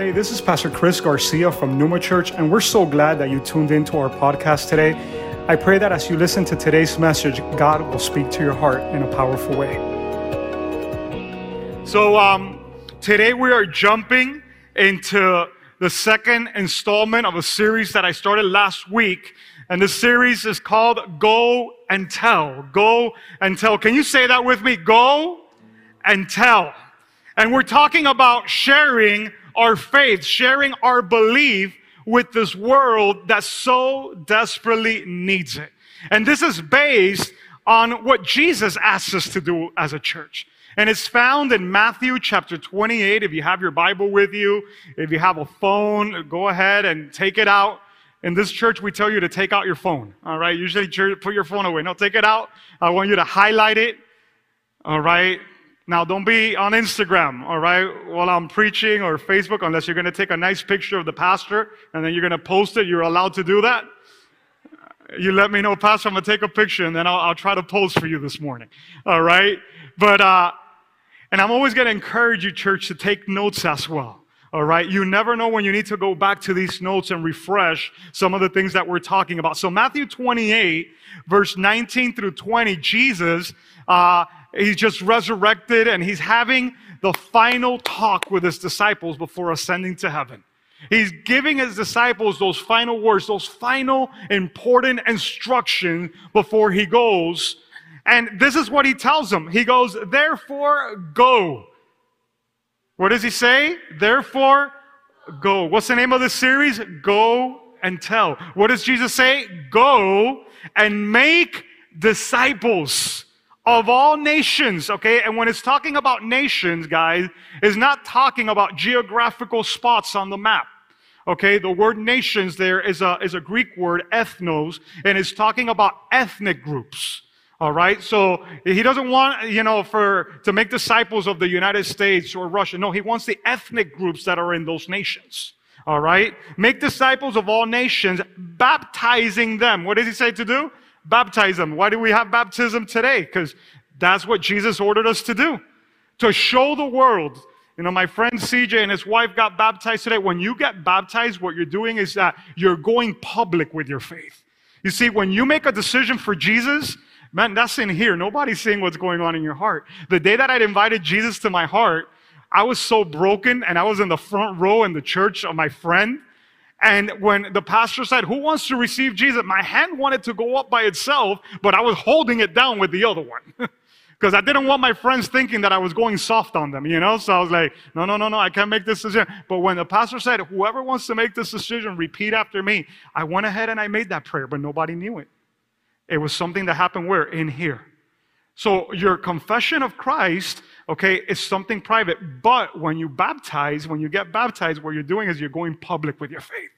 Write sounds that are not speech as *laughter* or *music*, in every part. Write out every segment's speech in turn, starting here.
Hey, this is Pastor Chris Garcia from Numa Church, and we're so glad that you tuned into our podcast today. I pray that as you listen to today's message, God will speak to your heart in a powerful way. So, um, today we are jumping into the second installment of a series that I started last week. And the series is called Go and Tell. Go and Tell. Can you say that with me? Go and Tell. And we're talking about sharing our faith, sharing our belief with this world that so desperately needs it. And this is based on what Jesus asks us to do as a church. And it's found in Matthew chapter 28. If you have your Bible with you, if you have a phone, go ahead and take it out. In this church, we tell you to take out your phone. All right. Usually, put your phone away. No, take it out. I want you to highlight it. All right. Now, don't be on Instagram, all right, while I'm preaching or Facebook, unless you're going to take a nice picture of the pastor and then you're going to post it. You're allowed to do that. You let me know, Pastor, I'm going to take a picture and then I'll, I'll try to post for you this morning, all right? But, uh, and I'm always going to encourage you, church, to take notes as well. All right. You never know when you need to go back to these notes and refresh some of the things that we're talking about. So Matthew 28, verse 19 through 20, Jesus, uh, he's just resurrected and he's having the final talk with his disciples before ascending to heaven. He's giving his disciples those final words, those final important instructions before he goes. And this is what he tells them. He goes, therefore go. What does he say? Therefore go. What's the name of the series? Go and tell. What does Jesus say? Go and make disciples of all nations, okay? And when it's talking about nations, guys, is not talking about geographical spots on the map. Okay, the word nations there is a, is a Greek word, ethnos, and it's talking about ethnic groups. All right, so he doesn't want, you know, for to make disciples of the United States or Russia. No, he wants the ethnic groups that are in those nations. All right, make disciples of all nations, baptizing them. What does he say to do? Baptize them. Why do we have baptism today? Because that's what Jesus ordered us to do. To show the world. You know, my friend CJ and his wife got baptized today. When you get baptized, what you're doing is that you're going public with your faith. You see, when you make a decision for Jesus, man, that's in here. Nobody's seeing what's going on in your heart. The day that I'd invited Jesus to my heart, I was so broken and I was in the front row in the church of my friend. And when the pastor said, Who wants to receive Jesus? My hand wanted to go up by itself, but I was holding it down with the other one. *laughs* Because I didn't want my friends thinking that I was going soft on them, you know? So I was like, No, no, no, no, I can't make this decision. But when the pastor said, Whoever wants to make this decision, repeat after me, I went ahead and I made that prayer, but nobody knew it. It was something that happened where? In here. So your confession of Christ, okay, it's something private. But when you baptize, when you get baptized, what you're doing is you're going public with your faith.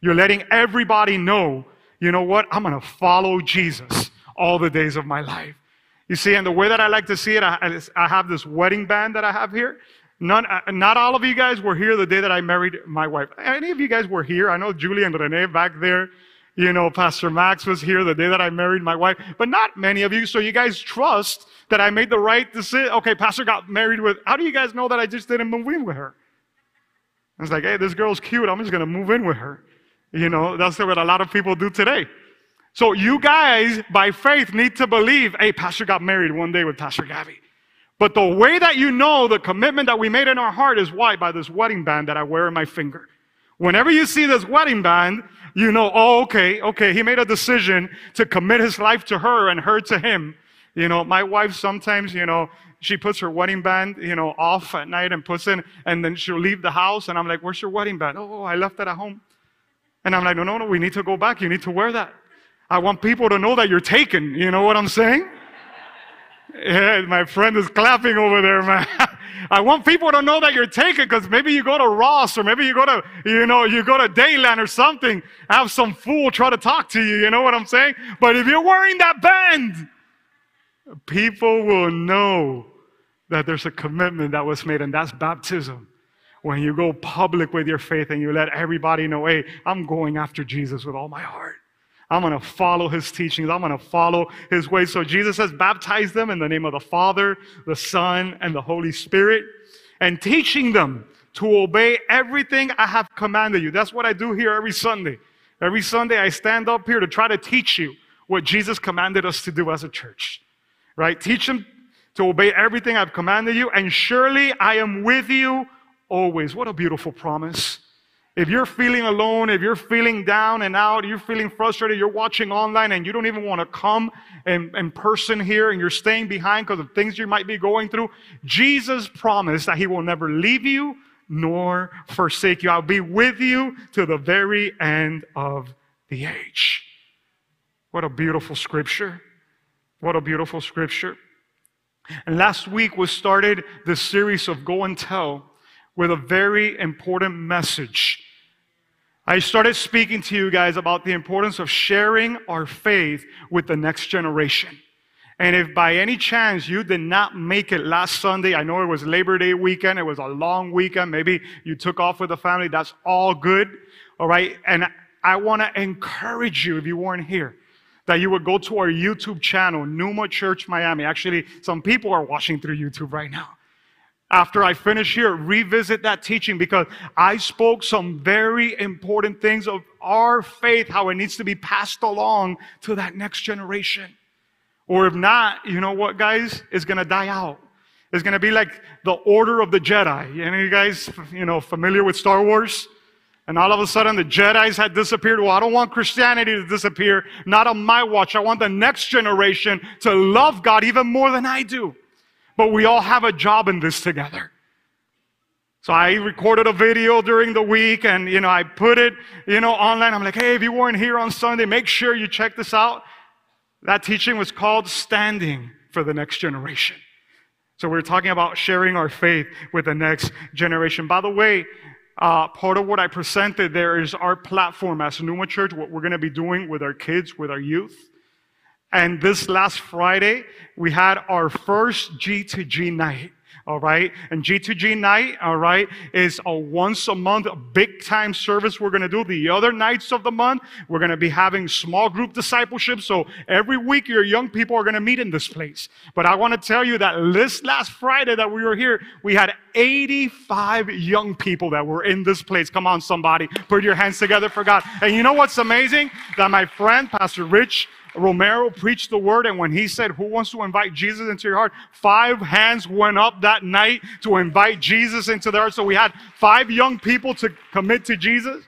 You're letting everybody know, you know what? I'm going to follow Jesus all the days of my life. You see, and the way that I like to see it, I, I have this wedding band that I have here. None, uh, not all of you guys were here the day that I married my wife. Any of you guys were here? I know Julie and Renee back there. You know, Pastor Max was here the day that I married my wife, but not many of you. So you guys trust that I made the right decision. Okay, Pastor got married with, how do you guys know that I just didn't move in with her? I was like, hey, this girl's cute. I'm just going to move in with her. You know, that's what a lot of people do today. So you guys, by faith, need to believe, hey, Pastor got married one day with Pastor Gabby. But the way that you know the commitment that we made in our heart is why? By this wedding band that I wear in my finger. Whenever you see this wedding band, you know, oh, okay, okay, he made a decision to commit his life to her and her to him. You know, my wife sometimes, you know, she puts her wedding band, you know, off at night and puts in, and then she'll leave the house, and I'm like, where's your wedding band? Oh, I left it at home. And I'm like, no, no, no, we need to go back. You need to wear that. I want people to know that you're taken. You know what I'm saying? *laughs* Yeah, my friend is clapping over there, man. *laughs* I want people to know that you're taken because maybe you go to Ross or maybe you go to, you know, you go to Dadeland or something. Have some fool try to talk to you. You know what I'm saying? But if you're wearing that band, people will know that there's a commitment that was made, and that's baptism. When you go public with your faith and you let everybody know, hey, I'm going after Jesus with all my heart. I'm going to follow his teachings. I'm going to follow his ways. So Jesus says, baptize them in the name of the Father, the Son, and the Holy Spirit. and teaching them to obey everything I have commanded you. That's what I do here every Sunday. Every Sunday, I stand up here to try to teach you what Jesus commanded us to do as a church. Right? Teach them to obey everything I've commanded you, and surely I am with you always. What a beautiful promise. If you're feeling alone, if you're feeling down and out, you're feeling frustrated, you're watching online and you don't even want to come in, in person here and you're staying behind because of things you might be going through, Jesus promised that He will never leave you nor forsake you. I'll be with you to the very end of the age. What a beautiful scripture. What a beautiful scripture. And last week we started the series of Go and Tell with a very important message I started speaking to you guys about the importance of sharing our faith with the next generation. And if by any chance you did not make it last Sunday, I know it was Labor Day weekend, it was a long weekend, maybe you took off with the family, that's all good. All right. And I want to encourage you, if you weren't here, that you would go to our YouTube channel, Numa Church Miami. Actually, some people are watching through YouTube right now after I finish here, revisit that teaching because I spoke some very important things of our faith, how it needs to be passed along to that next generation. Or if not, you know what, guys? It's going to die out. It's going to be like the order of the Jedi. Any of you guys, you know, familiar with Star Wars? And all of a sudden the Jedi's had disappeared. Well, I don't want Christianity to disappear. Not on my watch. I want the next generation to love God even more than I do but we all have a job in this together. So I recorded a video during the week and, you know, I put it, you know, online. I'm like, hey, if you weren't here on Sunday, make sure you check this out. That teaching was called Standing for the Next Generation. So we're talking about sharing our faith with the next generation. By the way, uh, part of what I presented there is our platform as Numa Church, what we're going to be doing with our kids, with our youth. And this last Friday, we had our first G2G night. All right. And G2G night, all right, is a once a month big time service we're going to do. The other nights of the month, we're going to be having small group discipleship. So every week your young people are going to meet in this place. But I want to tell you that this last Friday that we were here, we had 85 young people that were in this place. Come on, somebody, put your hands together for God. And you know what's amazing? That my friend, Pastor Rich, Romero preached the word, and when he said, Who wants to invite Jesus into your heart? Five hands went up that night to invite Jesus into their heart. So we had five young people to commit to Jesus.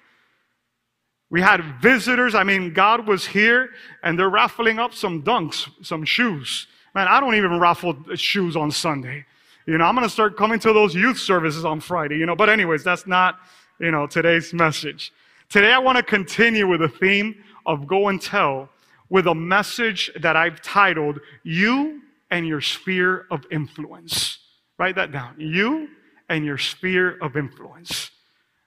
We had visitors. I mean, God was here, and they're raffling up some dunks, some shoes. Man, I don't even raffle shoes on Sunday. You know, I'm going to start coming to those youth services on Friday, you know. But, anyways, that's not, you know, today's message. Today, I want to continue with the theme of go and tell with a message that I've titled, You and Your Sphere of Influence. Write that down. You and Your Sphere of Influence.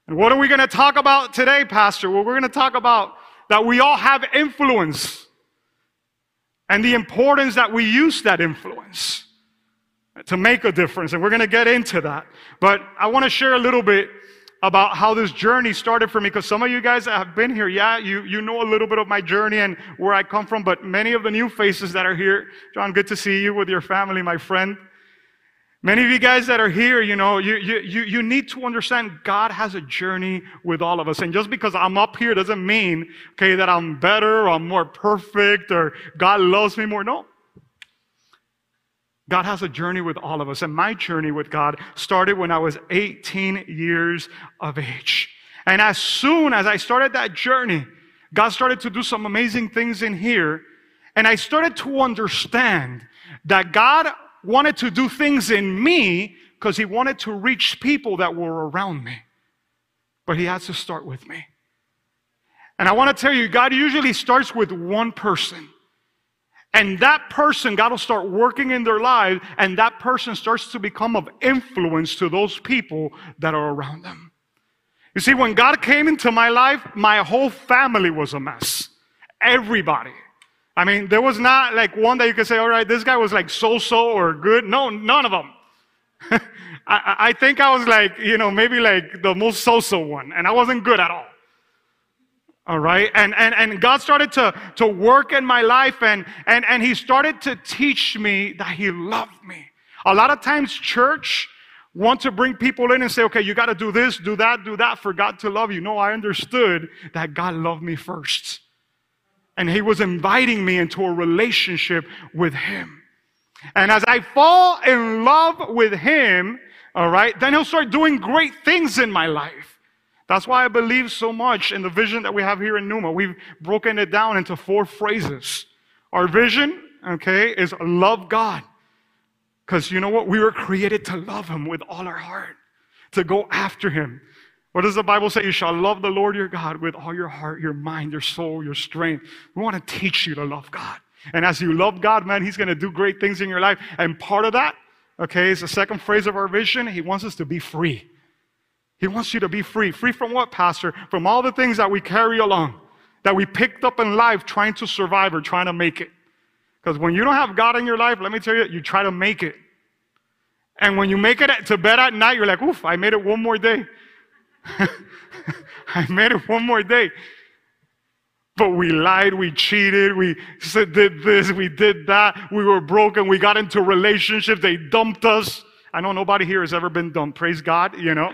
And what are we going to talk about today, Pastor? Well, we're going to talk about that we all have influence and the importance that we use that influence to make a difference. And we're going to get into that. But I want to share a little bit about how this journey started for me because some of you guys that have been here, yeah, you, you know a little bit of my journey and where I come from, but many of the new faces that are here, John, good to see you with your family, my friend. Many of you guys that are here, you know, you, you, you, you need to understand God has a journey with all of us. And just because I'm up here doesn't mean, okay, that I'm better or I'm more perfect or God loves me more. No. God has a journey with all of us. And my journey with God started when I was 18 years of age. And as soon as I started that journey, God started to do some amazing things in here. And I started to understand that God wanted to do things in me because He wanted to reach people that were around me. But He has to start with me. And I want to tell you, God usually starts with one person. And that person, God will start working in their life, and that person starts to become of influence to those people that are around them. You see, when God came into my life, my whole family was a mess. Everybody. I mean, there was not like one that you could say, all right, this guy was like so so or good. No, none of them. *laughs* I, I think I was like, you know, maybe like the most so so one, and I wasn't good at all. All right. And, and, and God started to, to work in my life and, and, and he started to teach me that he loved me. A lot of times church, want to bring people in and say, okay, you got to do this, do that, do that for God to love you. No, I understood that God loved me first. And He was inviting me into a relationship with Him. And as I fall in love with Him, all right, then He'll start doing great things in my life. That's why I believe so much in the vision that we have here in Numa. We've broken it down into four phrases. Our vision, okay, is love God. Because you know what? We were created to love Him with all our heart, to go after Him. What does the Bible say? You shall love the Lord your God with all your heart, your mind, your soul, your strength. We want to teach you to love God. And as you love God, man, He's going to do great things in your life. And part of that, okay, is the second phrase of our vision. He wants us to be free. He wants you to be free. Free from what, Pastor? From all the things that we carry along, that we picked up in life trying to survive or trying to make it. Because when you don't have God in your life, let me tell you, you try to make it. And when you make it to bed at night, you're like, oof, I made it one more day. *laughs* I made it one more day. But we lied, we cheated, we did this, we did that, we were broken, we got into relationships, they dumped us. I know nobody here has ever been dumped, praise God, you know.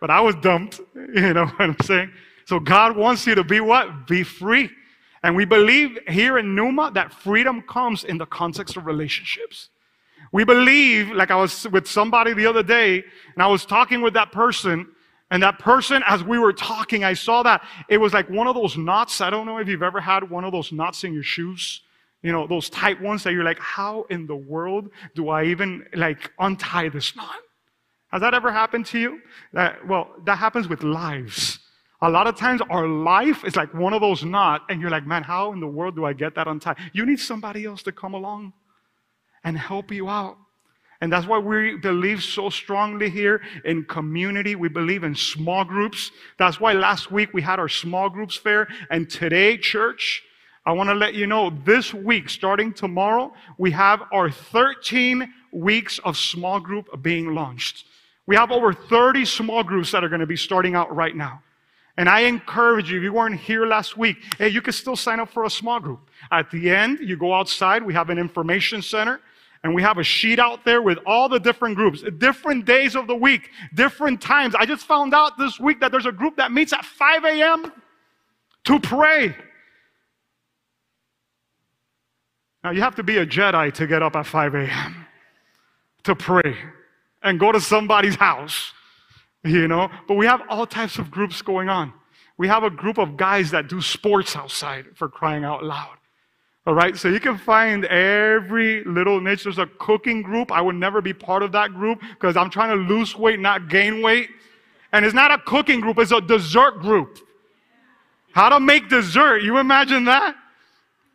But I was dumped, *laughs* you know what I'm saying? So God wants you to be what? Be free. And we believe here in Numa that freedom comes in the context of relationships. We believe, like I was with somebody the other day, and I was talking with that person, and that person, as we were talking, I saw that it was like one of those knots. I don't know if you've ever had one of those knots in your shoes. You know, those tight ones that you're like, how in the world do I even like untie this knot? Has that ever happened to you? That, well, that happens with lives. A lot of times our life is like one of those knots, and you're like, man, how in the world do I get that untied? You need somebody else to come along and help you out. And that's why we believe so strongly here in community. We believe in small groups. That's why last week we had our small groups fair. And today, church, I want to let you know this week, starting tomorrow, we have our 13 weeks of small group being launched. We have over 30 small groups that are going to be starting out right now. And I encourage you, if you weren't here last week, hey, you can still sign up for a small group. At the end, you go outside, we have an information center. And we have a sheet out there with all the different groups, different days of the week, different times. I just found out this week that there's a group that meets at 5 a.m. to pray. Now, you have to be a Jedi to get up at 5 a.m. to pray and go to somebody's house, you know? But we have all types of groups going on. We have a group of guys that do sports outside for crying out loud. All right, so you can find every little niche. There's a cooking group. I would never be part of that group because I'm trying to lose weight, not gain weight. And it's not a cooking group, it's a dessert group. How to make dessert. You imagine that?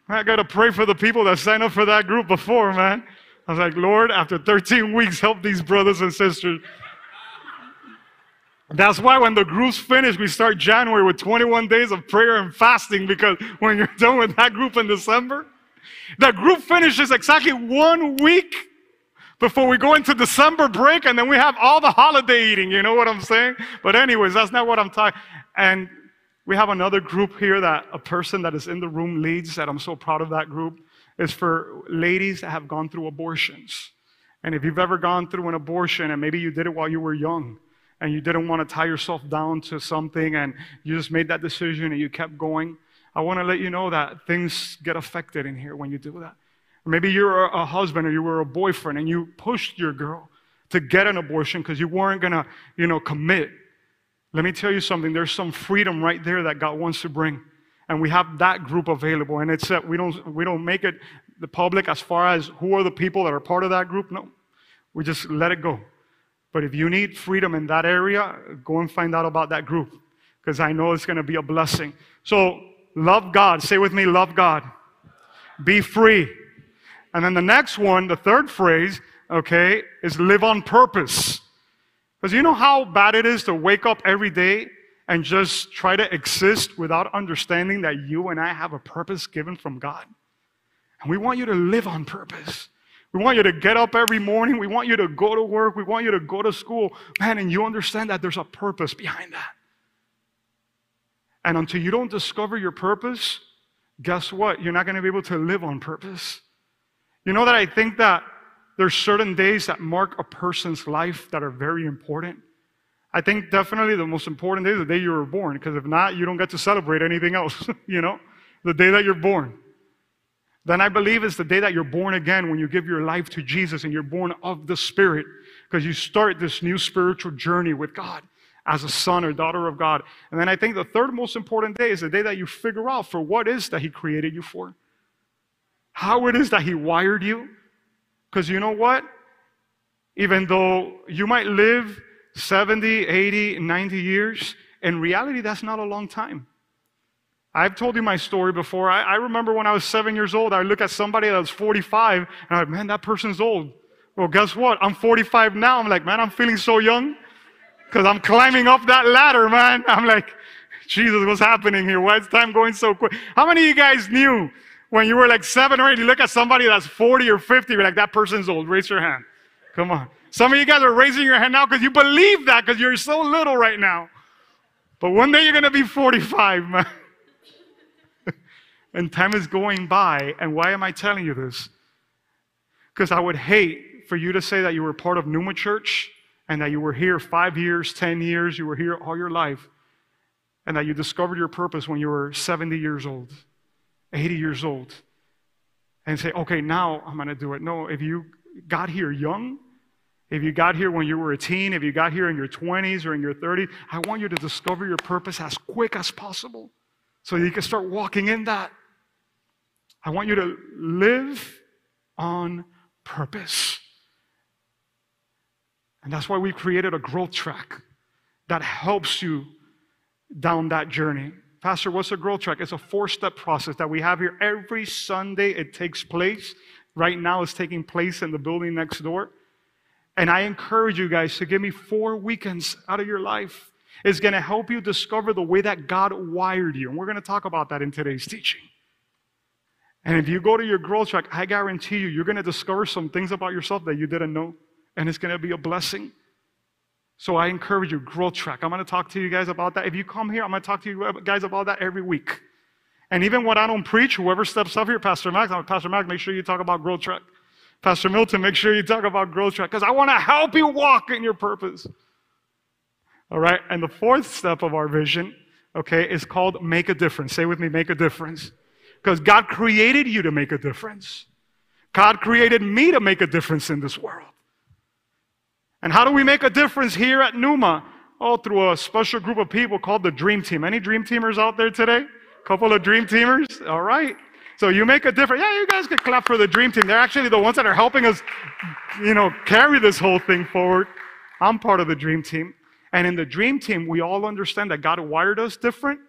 I got to pray for the people that signed up for that group before, man. I was like, Lord, after 13 weeks, help these brothers and sisters. That's why when the group's finished, we start January with 21 days of prayer and fasting because when you're *laughs* done with that group in December, the group finishes exactly one week before we go into December break and then we have all the holiday eating. You know what I'm saying? But, anyways, that's not what I'm talking. And we have another group here that a person that is in the room leads, that I'm so proud of that group, is for ladies that have gone through abortions. And if you've ever gone through an abortion and maybe you did it while you were young, and you didn't want to tie yourself down to something and you just made that decision and you kept going, I want to let you know that things get affected in here when you do that. Or maybe you're a husband or you were a boyfriend and you pushed your girl to get an abortion because you weren't going to, you know, commit. Let me tell you something. There's some freedom right there that God wants to bring. And we have that group available. And it's that we don't, we don't make it the public as far as who are the people that are part of that group. No. We just let it go. But if you need freedom in that area, go and find out about that group because I know it's going to be a blessing. So, love God. Say with me, love God. Be free. And then the next one, the third phrase, okay, is live on purpose. Because you know how bad it is to wake up every day and just try to exist without understanding that you and I have a purpose given from God? And we want you to live on purpose. We want you to get up every morning. We want you to go to work. We want you to go to school. Man, and you understand that there's a purpose behind that. And until you don't discover your purpose, guess what? You're not going to be able to live on purpose. You know that I think that there's certain days that mark a person's life that are very important. I think definitely the most important day is the day you were born, because if not, you don't get to celebrate anything else, *laughs* you know, the day that you're born. Then I believe it's the day that you're born again when you give your life to Jesus and you're born of the Spirit, because you start this new spiritual journey with God as a son or daughter of God. And then I think the third most important day is the day that you figure out for what is that He created you for, how it is that He wired you. Because you know what? Even though you might live 70, 80, 90 years, in reality, that's not a long time. I've told you my story before. I, I, remember when I was seven years old, I look at somebody that was 45, and I'm like, man, that person's old. Well, guess what? I'm 45 now. I'm like, man, I'm feeling so young because I'm climbing up that ladder, man. *laughs* I'm like, Jesus, what's happening here? Why is time going so quick? How many of you guys knew when you were like seven or eight, you look at somebody that's 40 or 50, you're like, that person's old. Raise your hand. Come on. Some of you guys are raising your hand now because you believe that because you're so little right now. But one day you're going to be 45, *laughs* man. and time is going by. And why am I telling you this? Because I would hate for you to say that you were part of Numa Church and that you were here five years, 10 years, you were here all your life, and that you discovered your purpose when you were 70 years old, 80 years old, and say, okay, now I'm going to do it. No, if you got here young, if you got here when you were a teen, if you got here in your 20s or in your 30s, I want you to discover your purpose as quick as possible so you can start walking in that. I want you to live on purpose. And that's why we created a growth track that helps you down that journey. Pastor, what's a growth track? It's a four step process that we have here every Sunday. It takes place. Right now, it's taking place in the building next door. And I encourage you guys to give me four weekends out of your life. It's going to help you discover the way that God wired you. And we're going to talk about that in today's teaching. And if you go to your growth track, I guarantee you, you're going to discover some things about yourself that you didn't know. And it's going to be a blessing. So I encourage you, growth track. I'm going to talk to you guys about that. If you come here, I'm going to talk to you guys about that every week. And even when I don't preach, whoever steps up here, Pastor Max, I'm Pastor Max, make sure you talk about growth track. Pastor Milton, make sure you talk about growth track because I want to help you walk in your purpose. All right. And the fourth step of our vision, okay, is called make a difference. Say with me, make a difference. Because God created you to make a difference. God created me to make a difference in this world. And how do we make a difference here at Numa? Oh, through a special group of people called the Dream Team. Any Dream Teamers out there today? Couple of Dream Teamers? All right. So you make a difference. Yeah, you guys can clap for the dream team. They're actually the ones that are helping us, you know, carry this whole thing forward. I'm part of the dream team. And in the dream team, we all understand that God wired us different,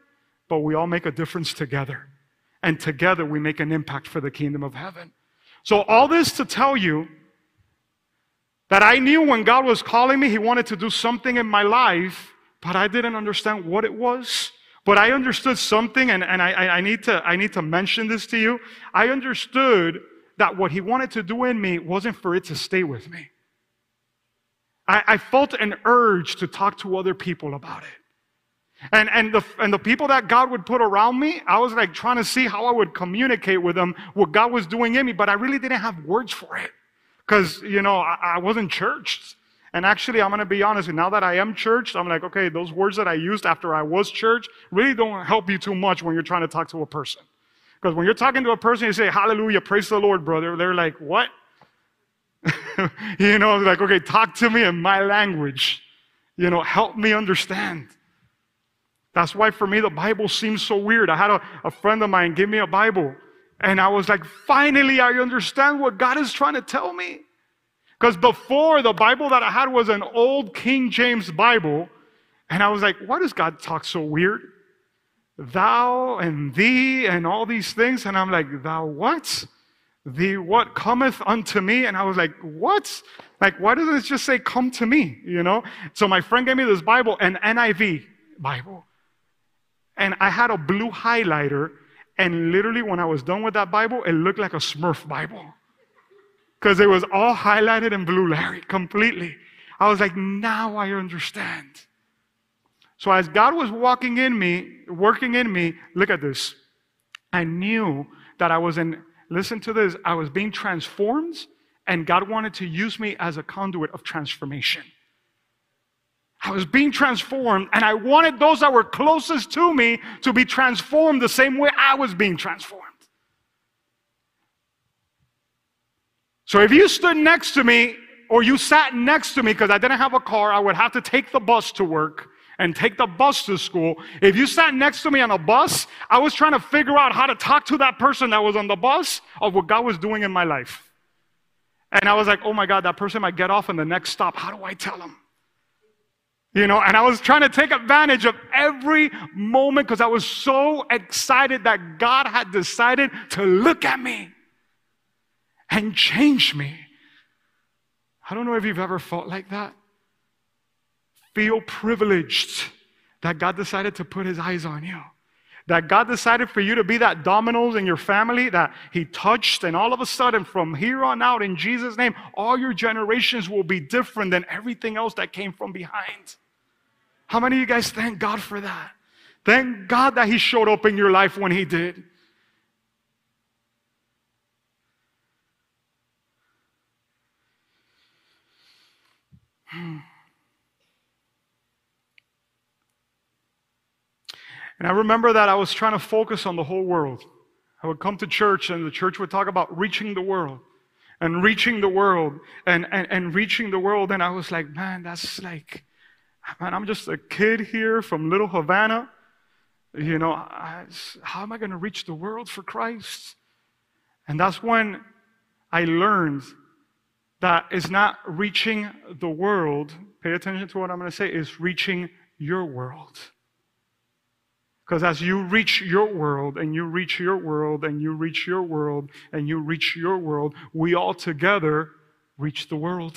but we all make a difference together. And together we make an impact for the kingdom of heaven. So all this to tell you that I knew when God was calling me, He wanted to do something in my life, but I didn't understand what it was. But I understood something, and, and I, I, need to, I need to mention this to you. I understood that what he wanted to do in me wasn't for it to stay with me. I, I felt an urge to talk to other people about it. And, and, the, and the people that God would put around me, I was like trying to see how I would communicate with them what God was doing in me, but I really didn't have words for it. Because, you know, I, I wasn't churched. And actually, I'm going to be honest, now that I am church, I'm like, okay, those words that I used after I was church really don't help you too much when you're trying to talk to a person. Because when you're talking to a person, you say, hallelujah, praise the Lord, brother. They're like, what? *laughs* you know, like, okay, talk to me in my language. You know, help me understand. That's why for me, the Bible seems so weird. I had a, a friend of mine give me a Bible, and I was like, finally, I understand what God is trying to tell me. Because before, the Bible that I had was an old King James Bible. And I was like, why does God talk so weird? Thou and thee and all these things. And I'm like, thou what? The what cometh unto me? And I was like, what? Like, why doesn't it just say, come to me? You know? So my friend gave me this Bible, an NIV Bible. And I had a blue highlighter. And literally, when I was done with that Bible, it looked like a Smurf Bible because it was all highlighted in blue, Larry, completely. I was like, now I understand. So as God was walking in me, working in me, look at this. I knew that I was in, listen to this, I was being transformed and God wanted to use me as a conduit of transformation. I was being transformed, and I wanted those that were closest to me to be transformed the same way I was being transformed. So if you stood next to me or you sat next to me because I didn't have a car, I would have to take the bus to work and take the bus to school. If you sat next to me on a bus, I was trying to figure out how to talk to that person that was on the bus of what God was doing in my life. And I was like, oh my God, that person might get off in the next stop. How do I tell him? You know, and I was trying to take advantage of every moment because I was so excited that God had decided to look at me and change me. I don't know if you've ever felt like that. Feel privileged that God decided to put his eyes on you. That God decided for you to be that dominoes in your family that He touched, and all of a sudden, from here on out, in Jesus' name, all your generations will be different than everything else that came from behind. How many of you guys thank God for that? Thank God that He showed up in your life when He did. *sighs* And I remember that I was trying to focus on the whole world. I would come to church and the church would talk about reaching the world and reaching the world and, and, and reaching the world. And I was like, man, that's like, man, I'm just a kid here from little Havana. You know, I, how am I going to reach the world for Christ? And that's when I learned that it's not reaching the world. Pay attention to what I'm going to say, is reaching your world. Because as you reach your world and you reach your world and you reach your world and you reach your world, we all together reach the world.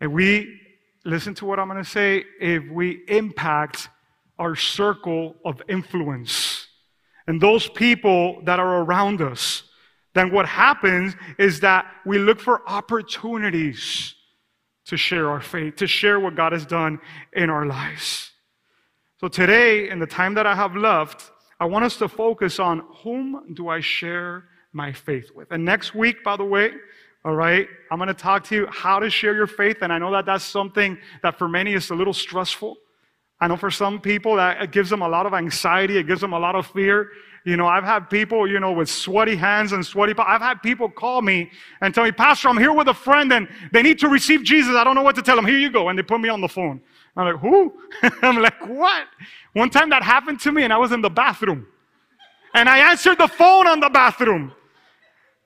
And we, listen to what I'm going to say, if we impact our circle of influence and those people that are around us, then what happens is that we look for opportunities to share our faith, to share what God has done in our lives. So today, in the time that I have left, I want us to focus on whom do I share my faith with. And next week, by the way, all right, I'm going to talk to you how to share your faith. And I know that that's something that for many is a little stressful. I know for some people that it gives them a lot of anxiety, it gives them a lot of fear. You know, I've had people, you know, with sweaty hands and sweaty. I've had people call me and tell me, Pastor, I'm here with a friend and they need to receive Jesus. I don't know what to tell them. Here you go. And they put me on the phone. I'm like, who? *laughs* I'm like, what? One time that happened to me and I was in the bathroom. And I answered the phone on the bathroom.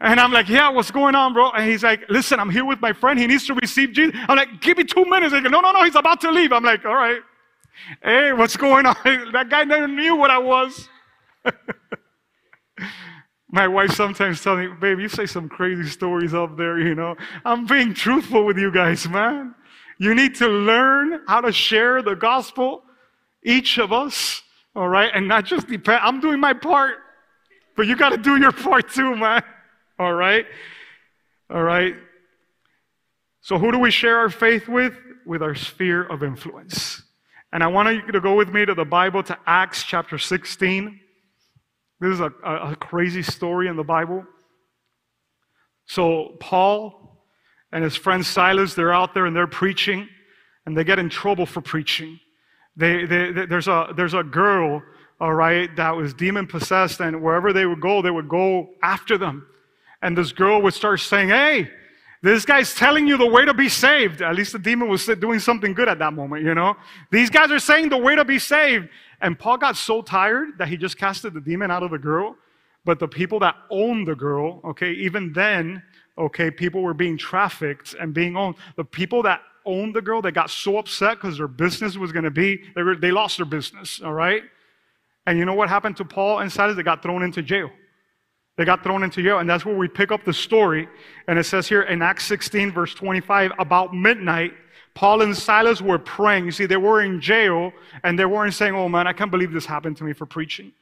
And I'm like, yeah, what's going on, bro? And he's like, listen, I'm here with my friend. He needs to receive Jesus. I'm like, give me two minutes. He goes, no, no, no, he's about to leave. I'm like, all right. Hey, what's going *laughs* on? that guy never knew what I was. *laughs* my wife sometimes tells me, babe, you say some crazy stories up there, you know. I'm being truthful with you guys, man. You need to learn how to share the gospel, each of us, all right? And not just depend. I'm doing my part, but you got to do your part too, man. All right? All right? So, who do we share our faith with? With our sphere of influence. And I want you to go with me to the Bible to Acts chapter 16. This is a, a, crazy story in the Bible. So, Paul and his friend Silas, they're out there and they're preaching, and they get in trouble for preaching. They, they, they, there's, a, there's a girl, all right, that was demon possessed, and wherever they would go, they would go after them. And this girl would start saying, Hey, this guy's telling you the way to be saved. At least the demon was doing something good at that moment, you know? These guys are saying the way to be saved. And Paul got so tired that he just casted the demon out of the girl. But the people that owned the girl, okay, even then, okay, people were being trafficked and being owned. The people that owned the girl, they got so upset because their business was going to be, they, were, they lost their business, all right? And you know what happened to Paul and Silas? They got thrown into jail. They got thrown into jail, and that's where we pick up the story. And it says here in Acts 16, verse 25, about midnight, Paul and Silas were praying. You see, they were in jail, and they weren't saying, Oh man, I can't believe this happened to me for preaching.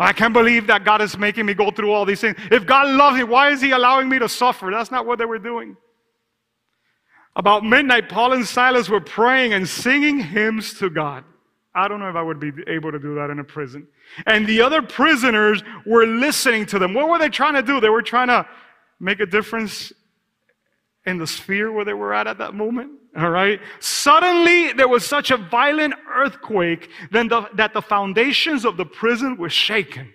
I can't believe that God is making me go through all these things. If God loves me, why is He allowing me to suffer? That's not what they were doing. About midnight, Paul and Silas were praying and singing hymns to God. I don't know if I would be able to do that in a prison. And the other prisoners were listening to them. What were they trying to do? They were trying to make a difference in the sphere where they were at at that moment? All right. Suddenly, there was such a violent earthquake that the foundations of the prison were shaken.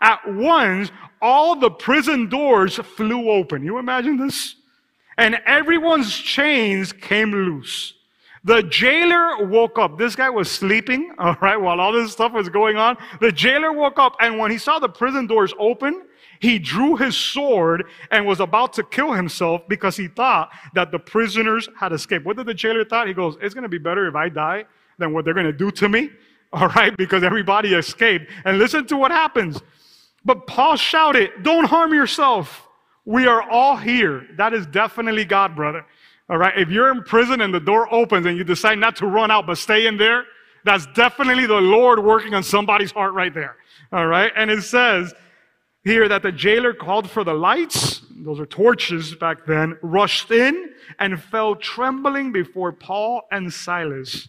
At once, all the prison doors flew open. You imagine this? And everyone's chains came loose. The jailer woke up. This guy was sleeping, *laughs* all right, while all this stuff was going on. The jailer woke up, and when he saw the prison doors open, he drew his sword and was about to kill himself because he thought that the prisoners had escaped. What did the jailer thought? He goes, It's going to be better if I die than what they're going to do to me, *laughs* all right, because everybody escaped. And listen to what happens. But Paul shouted, Don't harm yourself. We are all here. That is definitely God, brother. All right. If you're in prison and the door opens and you decide not to run out but stay in there, that's definitely the Lord working on somebody's heart right there. All right. And it says here that the jailer called for the lights. Those are torches back then, rushed in and fell trembling before Paul and Silas.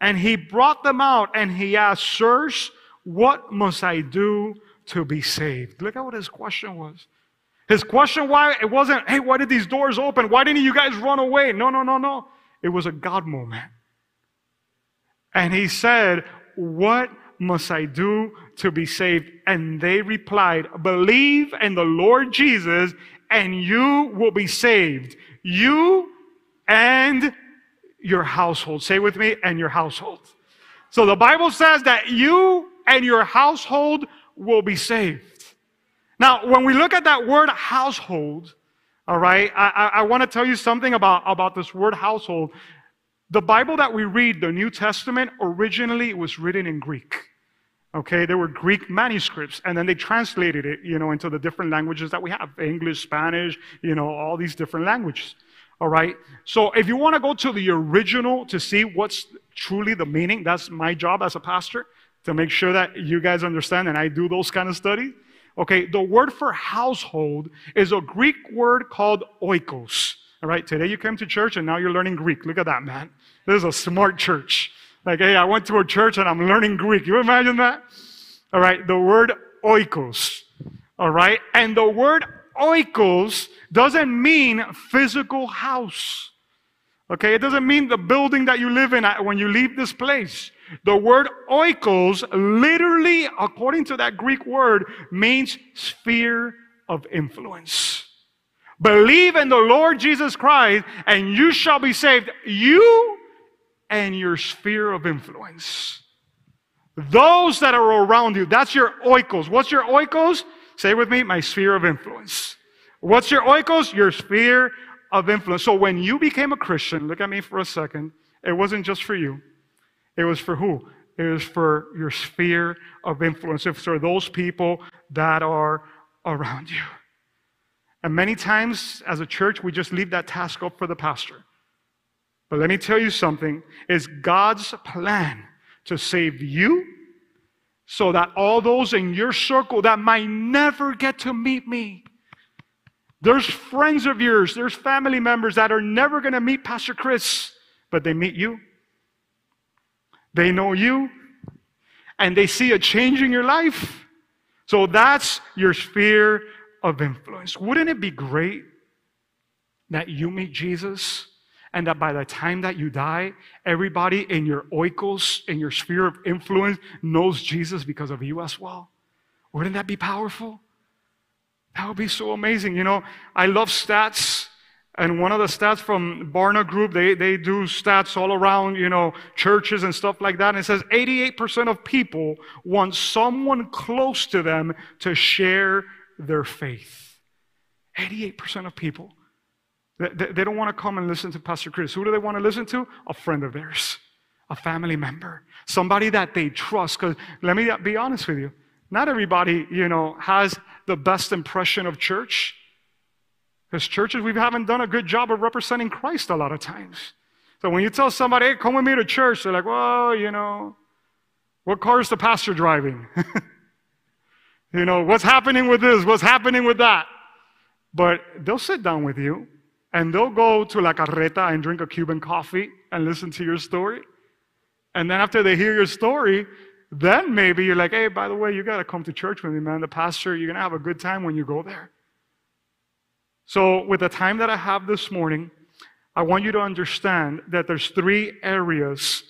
And he brought them out and he asked, Sirs, what must I do to be saved? Look at what his question was. His question why it wasn't, hey, why did these doors open? Why didn't you guys run away? No, no, no, no. It was a God moment. And he said, What must I do to be saved? And they replied, Believe in the Lord Jesus, and you will be saved. You and your household. Say with me, and your household. So the Bible says that you and your household will be saved. Now, when we look at that word household, all right, I, I, want to tell you something about, about this word household. The Bible that we read, the New Testament, originally was written in Greek. Okay, there were Greek manuscripts, and then they translated it, you know, into the different languages that we have English, Spanish, you know, all these different languages. All right, so if you want to go to the original to see what's truly the meaning, that's my job as a pastor to make sure that you guys understand and I do those kind of studies. Okay, the word for household is a Greek word called oikos. All right, today you came to church and now you're learning Greek. Look at that, man. This is a smart church. Like, hey, I went to a church and I'm learning Greek. You imagine that? All right, the word oikos. All right, and the word oikos doesn't mean physical house. Okay, it doesn't mean the building that you live in when you leave this place. The word oikos, literally, according to that Greek word, means sphere of influence. Believe in the Lord Jesus Christ, and you shall be saved. You and your sphere of influence. Those that are around you, that's your oikos. What's your oikos? Say with me, my sphere of influence. What's your oikos? Your sphere of influence. So when you became a Christian, look at me for a second, it wasn't just for you. It was for who? It was for your sphere of influence. It's for those people that are around you. And many times as a church, we just leave that task up for the pastor. But let me tell you something it's God's plan to save you so that all those in your circle that might never get to meet me, there's friends of yours, there's family members that are never going to meet Pastor Chris, but they meet you. They know you and they see a change in your life. So that's your sphere of influence. Wouldn't it be great that you meet Jesus and that by the time that you die, everybody in your oikos, in your sphere of influence, knows Jesus because of you as well? Wouldn't that be powerful? That would be so amazing. You know, I love stats. And one of the stats from Barna Group, they, they do stats all around, you know, churches and stuff like that. And it says 88% of people want someone close to them to share their faith. 88% of people. They, they don't want to come and listen to Pastor Chris. Who do they want to listen to? A friend of theirs, a family member, somebody that they trust. Because let me be honest with you. Not everybody, you know, has the best impression of church. Because churches, we haven't done a good job of representing Christ a lot of times. So when you tell somebody, hey, come with me to church, they're like, well, you know, what car is the pastor driving? *laughs* you know, what's happening with this? What's happening with that? But they'll sit down with you and they'll go to La Carreta and drink a Cuban coffee and listen to your story. And then after they hear your story, then maybe you're like, hey, by the way, you got to come to church with me, man. The pastor, you're going to have a good time when you go there. So, with the time that I have this morning, I want you to understand that there's three areas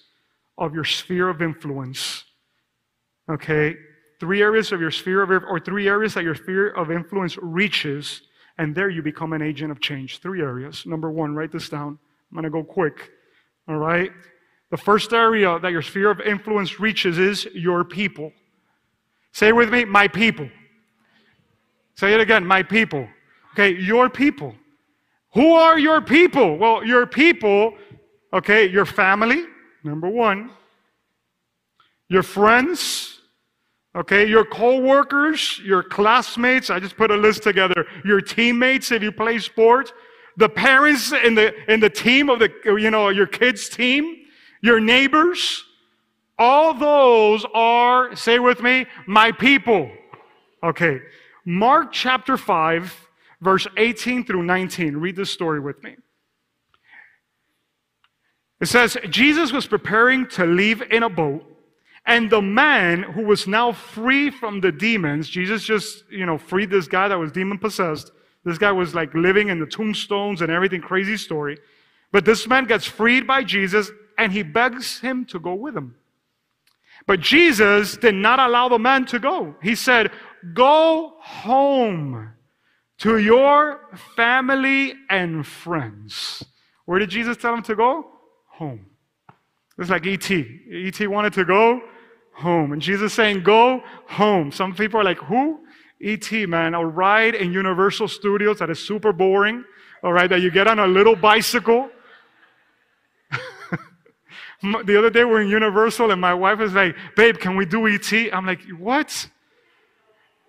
of your sphere of influence. Okay? Three areas of your sphere of, or three areas that your sphere of influence reaches, and there you become an agent of change. Three areas. Number one, write this down. I'm to go quick. All right? The first area that your sphere of influence reaches is your people. Say with me, my people. Say it again, my people. Okay, your people. Who are your people? Well, your people, okay, your family, number one, your friends, okay, your co-workers, your classmates, I just put a list together, your teammates if you play sports, the parents in the in the team of the you know your kids team, your neighbors, all those are, say with me, my people. Okay. Mark chapter 5, verse 18 through 19. Read this story with me. It says, Jesus was preparing to leave in a boat, and the man who was now free from the demons, Jesus just, you know, freed this guy that was demon possessed. This guy was like living in the tombstones and everything, crazy story. But this man gets freed by Jesus, and he begs him to go with him. But Jesus did not allow the man to go. He said, Go home to your family and friends. Where did Jesus tell him to go? Home. It's like E.T. E.T. wanted to go home. And Jesus saying, Go home. Some people are like, Who? E.T., man. A ride in Universal Studios that is super boring. All right, that you get on a little bicycle *laughs* the other day we're in Universal and my wife is like, babe, can we do ET? I'm like, what?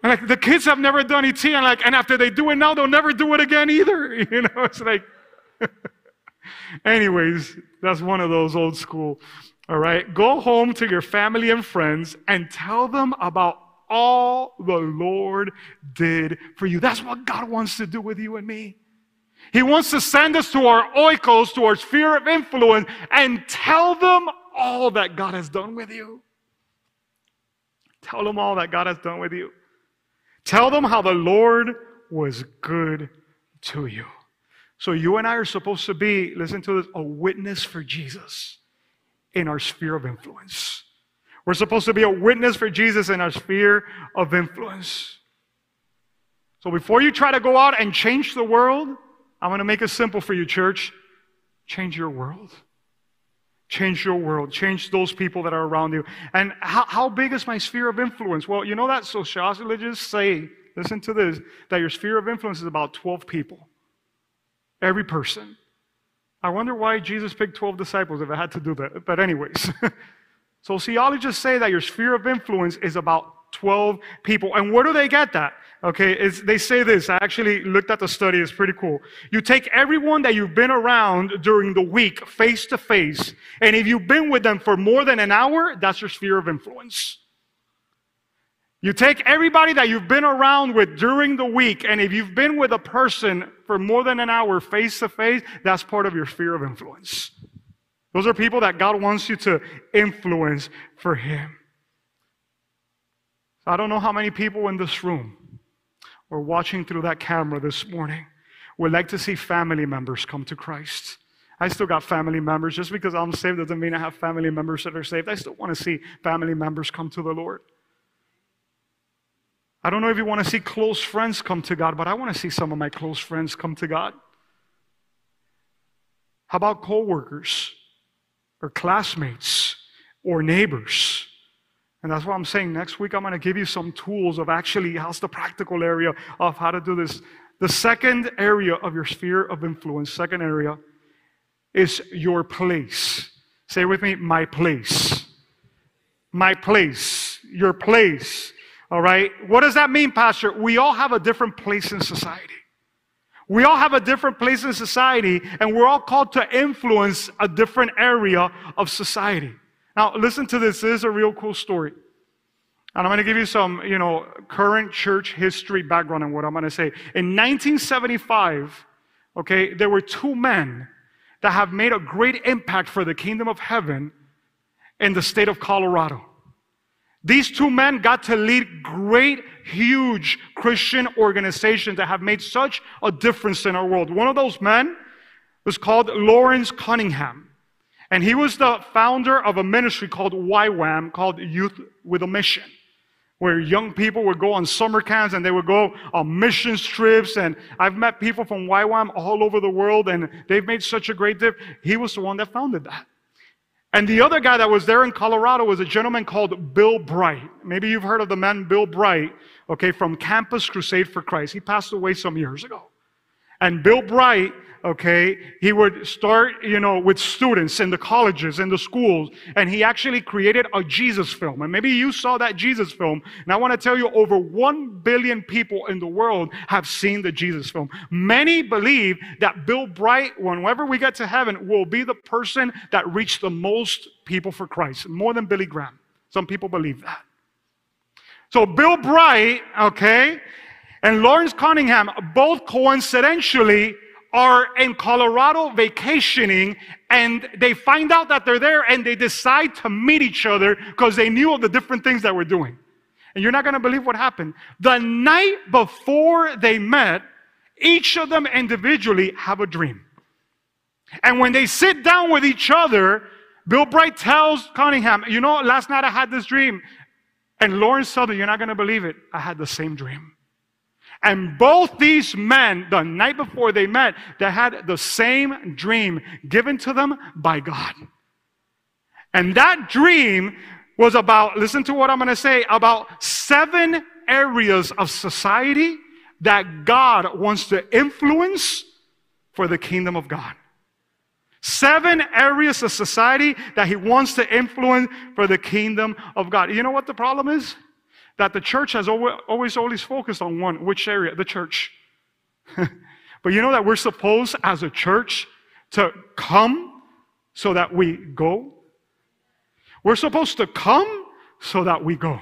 I'm like, the kids have never done ET. And like, and after they do it now, they'll never do it again either. *laughs* You know, it's like, *laughs* anyways, that's one of those old school. All right. Go home to your family and friends and tell them about all the Lord did for you. That's what God wants to do with you and me. He wants to send us to our oikos, to our sphere of influence, and tell them all that God has done with you. Tell them all that God has done with you. Tell them how the Lord was good to you. So you and I are supposed to be, listen to this, a witness for Jesus in our sphere of influence. We're supposed to be a witness for Jesus in our sphere of influence. So before you try to go out and change the world, I'm going to make it simple for you, church. Change your world. Change your world. Change those people that are around you. And how, how big is my sphere of influence? Well, you know that sociologists say, listen to this, that your sphere of influence is about 12 people. Every person. I wonder why Jesus picked 12 disciples if it had to do that. But, anyways, *laughs* sociologists say that your sphere of influence is about 12 people. And where do they get that? Okay, they say this. I actually looked at the study. It's pretty cool. You take everyone that you've been around during the week face to face, and if you've been with them for more than an hour, that's your sphere of influence. You take everybody that you've been around with during the week, and if you've been with a person for more than an hour face to face, that's part of your sphere of influence. Those are people that God wants you to influence for Him. I don't know how many people in this room or watching through that camera this morning would like to see family members come to Christ. I still got family members. Just because I'm saved doesn't mean I have family members that are saved. I still want to see family members come to the Lord. I don't know if you want to see close friends come to God, but I want to see some of my close friends come to God. How about coworkers or classmates or neighbors? And that's what I'm saying next week I'm going to give you some tools of actually how's the practical area of how to do this. The second area of your sphere of influence, second area, is your place. Say with me, my place. My place. Your place. All right? What does that mean, Pastor? We all have a different place in society. We all have a different place in society, and we're all called to influence a different area of society. Now, listen to this. This is a real cool story. And I'm going to give you some, you know, current church history background on what I'm going to say. In 1975, okay, there were two men that have made a great impact for the kingdom of heaven in the state of Colorado. These two men got to lead great, huge Christian organizations that have made such a difference in our world. One of those men was called Lawrence Cunningham. And he was the founder of a ministry called YWAM, called Youth with a Mission, where young people would go on summer camps and they would go on mission trips. And I've met people from YWAM all over the world, and they've made such a great difference. He was the one that founded that. And the other guy that was there in Colorado was a gentleman called Bill Bright. Maybe you've heard of the man Bill Bright, okay, from Campus Crusade for Christ. He passed away some years ago. And Bill Bright okay, he would start, you know, with students in the colleges, in the schools, and he actually created a Jesus film. And maybe you saw that Jesus film. And I want to tell you, over 1 billion people in the world have seen the Jesus film. Many believe that Bill Bright, whenever we get to heaven, will be the person that reached the most people for Christ, more than Billy Graham. Some people believe that. So Bill Bright, okay, and Lawrence Cunningham both coincidentally are in Colorado vacationing and they find out that they're there and they decide to meet each other because they knew of the different things that we're doing. And you're not going to believe what happened. The night before they met, each of them individually have a dream. And when they sit down with each other, Bill Bright tells Cunningham, you know, last night I had this dream. And Lawrence Southern, you're not going to believe it. I had the same dream. And both these men, the night before they met, they had the same dream given to them by God. And that dream was about, listen to what I'm going to say, about seven areas of society that God wants to influence for the kingdom of God. Seven areas of society that he wants to influence for the kingdom of God. You know what the problem is? That the church has always, always focused on one. Which area? The church. *laughs* but you know that we're supposed as a church to come so that we go? We're supposed to come so that we go.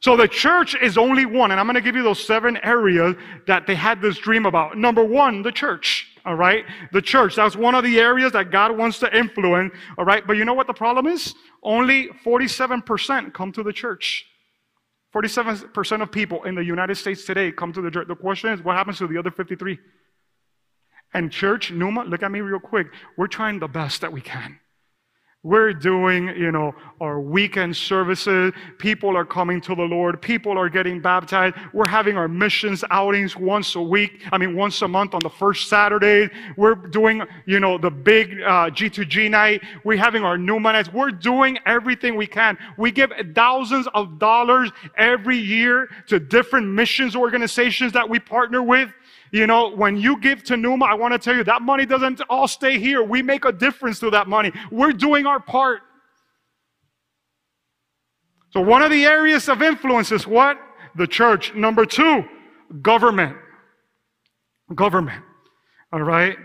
So the church is only one, and I'm going to give you those seven areas that they had this dream about. Number one, the church. All right? The church. That's one of the areas that God wants to influence. All right? But you know what the problem is? Only 47% come to the church. 47% of people in the United States today come to the church. The question is, what happens to the other 53? And church, Numa, look at me real quick. We're trying the best that we can. We're doing, you know, our weekend services. People are coming to the Lord. People are getting baptized. We're having our missions outings once a week. I mean, once a month on the first Saturday. We're doing, you know, the big uh, G2G night. We're having our Numa nights. We're doing everything we can. We give thousands of dollars every year to different missions organizations that we partner with. You know, when you give to Numa, I want to tell you that money doesn't all stay here. We make a difference through that money. We're doing our part. So, one of the areas of influence is what? The church. Number two, government. Government. All right?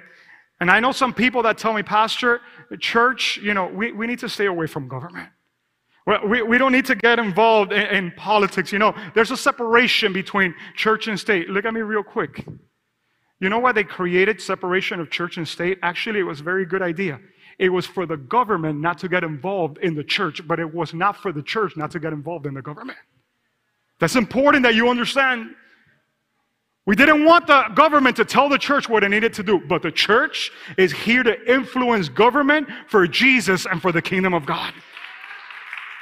And I know some people that tell me, Pastor, church, you know, we, we need to stay away from government. We, we don't need to get involved in, in politics. You know, there's a separation between church and state. Look at me real quick. You know why they created separation of church and state? Actually, it was a very good idea. It was for the government not to get involved in the church, but it was not for the church not to get involved in the government. That's important that you understand. We didn't want the government to tell the church what it needed to do, but the church is here to influence government for Jesus and for the kingdom of God.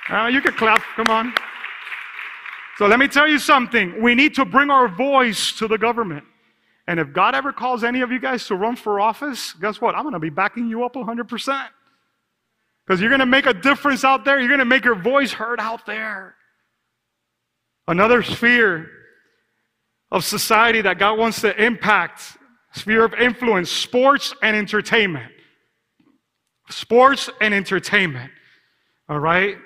Uh, you can clap, come on. So let me tell you something. We need to bring our voice to the government. And if God ever calls any of you guys to run for office, guess what? I'm going to be backing you up 100%. Because you're going to make a difference out there. You're going to make your voice heard out there. Another sphere of society that God wants to impact, sphere of influence, sports and entertainment. Sports and entertainment. All right?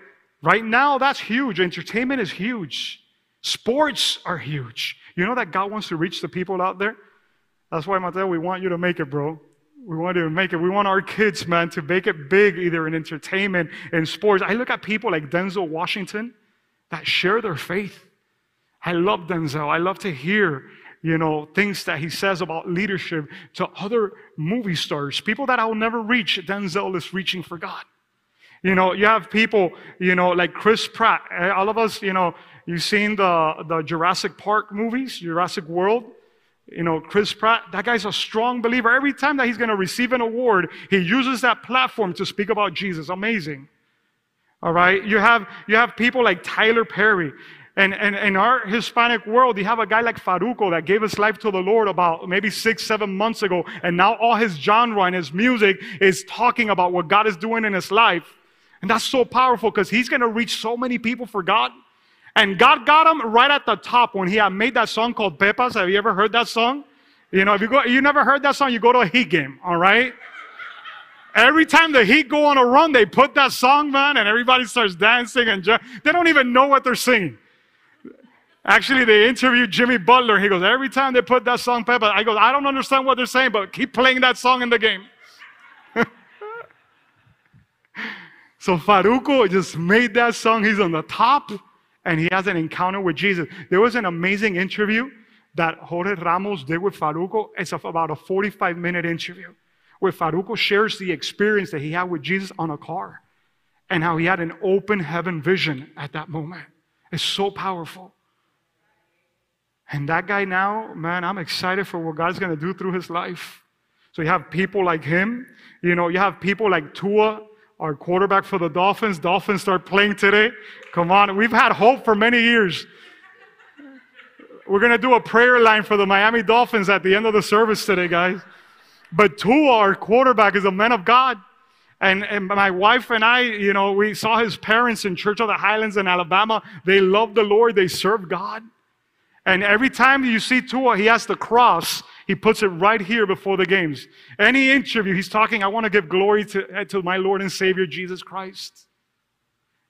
Right now, that's huge. Entertainment is huge. Sports are huge. You know that God wants to reach the people out there? That's why, Mateo, we want you to make it, bro. We want to make it. We want our kids, man, to make it big, either in entertainment, in sports. I look at people like Denzel Washington that share their faith. I love Denzel. I love to hear, you know, things that he says about leadership to other movie stars, people that I'll never reach. Denzel is reaching for God. You know, you have people, you know, like Chris Pratt. Eh, all of us, you know, you've seen the, the Jurassic Park movies, Jurassic World. You know, Chris Pratt, that guy's a strong believer. Every time that he's going to receive an award, he uses that platform to speak about Jesus. Amazing. All right. You have, you have people like Tyler Perry. And, and in our Hispanic world, you have a guy like Farruko that gave his life to the Lord about maybe six, seven months ago. And now all his genre and his music is talking about what God is doing in his life. And that's so powerful because he's going to reach so many people for God. And God got him right at the top when he had made that song called Pepas. Have you ever heard that song? You know, if you go, you never heard that song, you go to a Heat game, all right? Every time the Heat go on a run, they put that song, man, and everybody starts dancing and they don't even know what they're singing. Actually, they interviewed Jimmy Butler. He goes, every time they put that song, Peppa, I go, I don't understand what they're saying, but keep playing that song in the game. *laughs* so Farruko just made that song. He's on the top, and he has an encounter with Jesus. There was an amazing interview that Jorge Ramos did with Farruko. It's about a 45 minute interview where Farruko shares the experience that he had with Jesus on a car and how he had an open heaven vision at that moment. It's so powerful. And that guy now, man, I'm excited for what God's going to do through his life. So you have people like him. You know, you have people like Tua, our quarterback for the Dolphins. Dolphins start playing today. Come on. We've had hope for many years. We're going to do a prayer line for the Miami Dolphins at the end of the service today, guys. But Tua, our quarterback, is a man of God. And, and, my wife and I, you know, we saw his parents in Church of the Highlands in Alabama. They love the Lord, they serve God. And every time you see Tua, he has the cross. He puts it right here before the games. Any interview, he's talking, I want to give glory to, eh, to my Lord and Savior, Jesus Christ.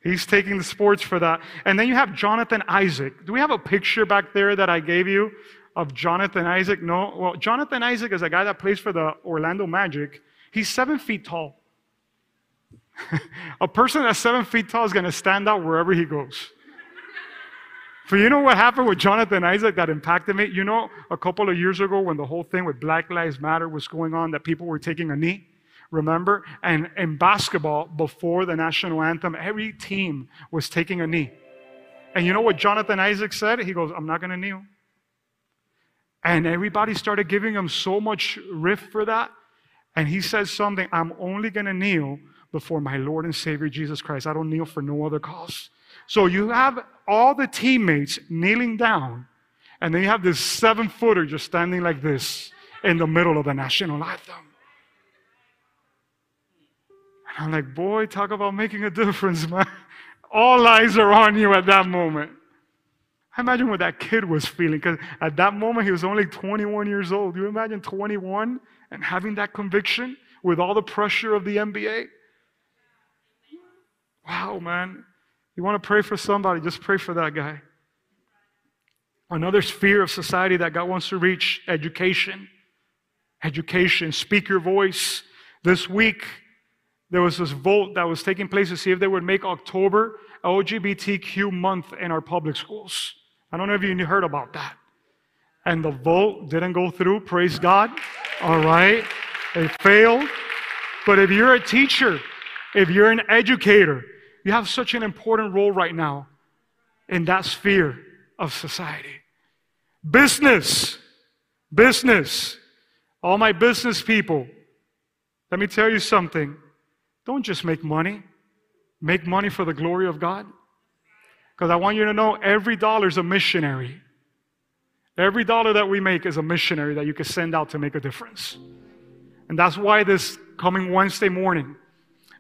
He's taking the sports for that. And then you have Jonathan Isaac. Do we have a picture back there that I gave you of Jonathan Isaac? No. Well, Jonathan Isaac is a guy that plays for the Orlando Magic. He's seven feet tall. *laughs* a person that's seven feet tall is going to stand out wherever he goes. But you know what happened with Jonathan Isaac that impacted me? You know, a couple of years ago when the whole thing with Black Lives Matter was going on, that people were taking a knee? Remember? And in basketball, before the national anthem, every team was taking a knee. And you know what Jonathan Isaac said? He goes, I'm not going to kneel. And everybody started giving him so much riff for that. And he says something, I'm only going to kneel before my Lord and Savior Jesus Christ. I don't kneel for no other cause. So you have all the teammates kneeling down, and then you have this seven footer just standing like this in the middle of the national anthem. And I'm like, boy, talk about making a difference, *laughs* man. All eyes are on you at that moment. I imagine what that kid was feeling, because at that moment he was only 21 years old. You imagine 21 and having that conviction with all the pressure of the NBA? Wow, man. You want to pray for somebody, just pray for that guy. Another sphere of society that God wants to reach education. Education. Speak your voice. This week, there was this vote that was taking place to see if they would make October LGBTQ month in our public schools. I don't know if you heard about that. And the vote didn't go through, praise God. All right. It failed. But if you're a teacher, if you're an educator, you have such an important role right now in that sphere of society. Business, business, all my business people, let me tell you something. Don't just make money, make money for the glory of God. Because I want you to know every dollar is a missionary. Every dollar that we make is a missionary that you can send out to make a difference. And that's why this coming Wednesday morning,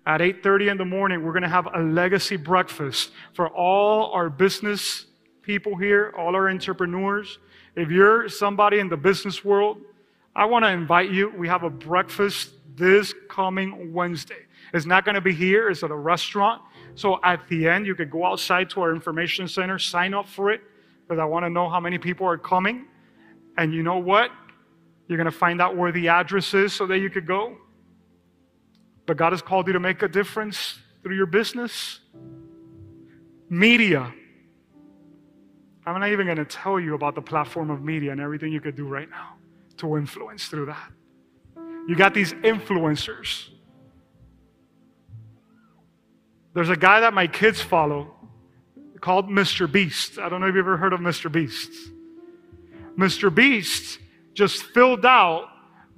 at 8:30 in the morning, we're going to have a legacy breakfast for all our business people here, all our entrepreneurs. If you're somebody in the business world, I want to invite you. We have a breakfast this coming Wednesday. It's not going to be here, it's at a restaurant. So at the end, you could go outside to our information center, sign up for it, because I want to know how many people are coming. And you know what? You're going to find out where the address is so that you could go. But God has called you to make a difference through your business. Media. I'm not even going to tell you about the platform of media and everything you could do right now to influence through that. You got these influencers. There's a guy that my kids follow called Mr. Beast. I don't know if you've ever heard of Mr. Beast. Mr. Beast just filled out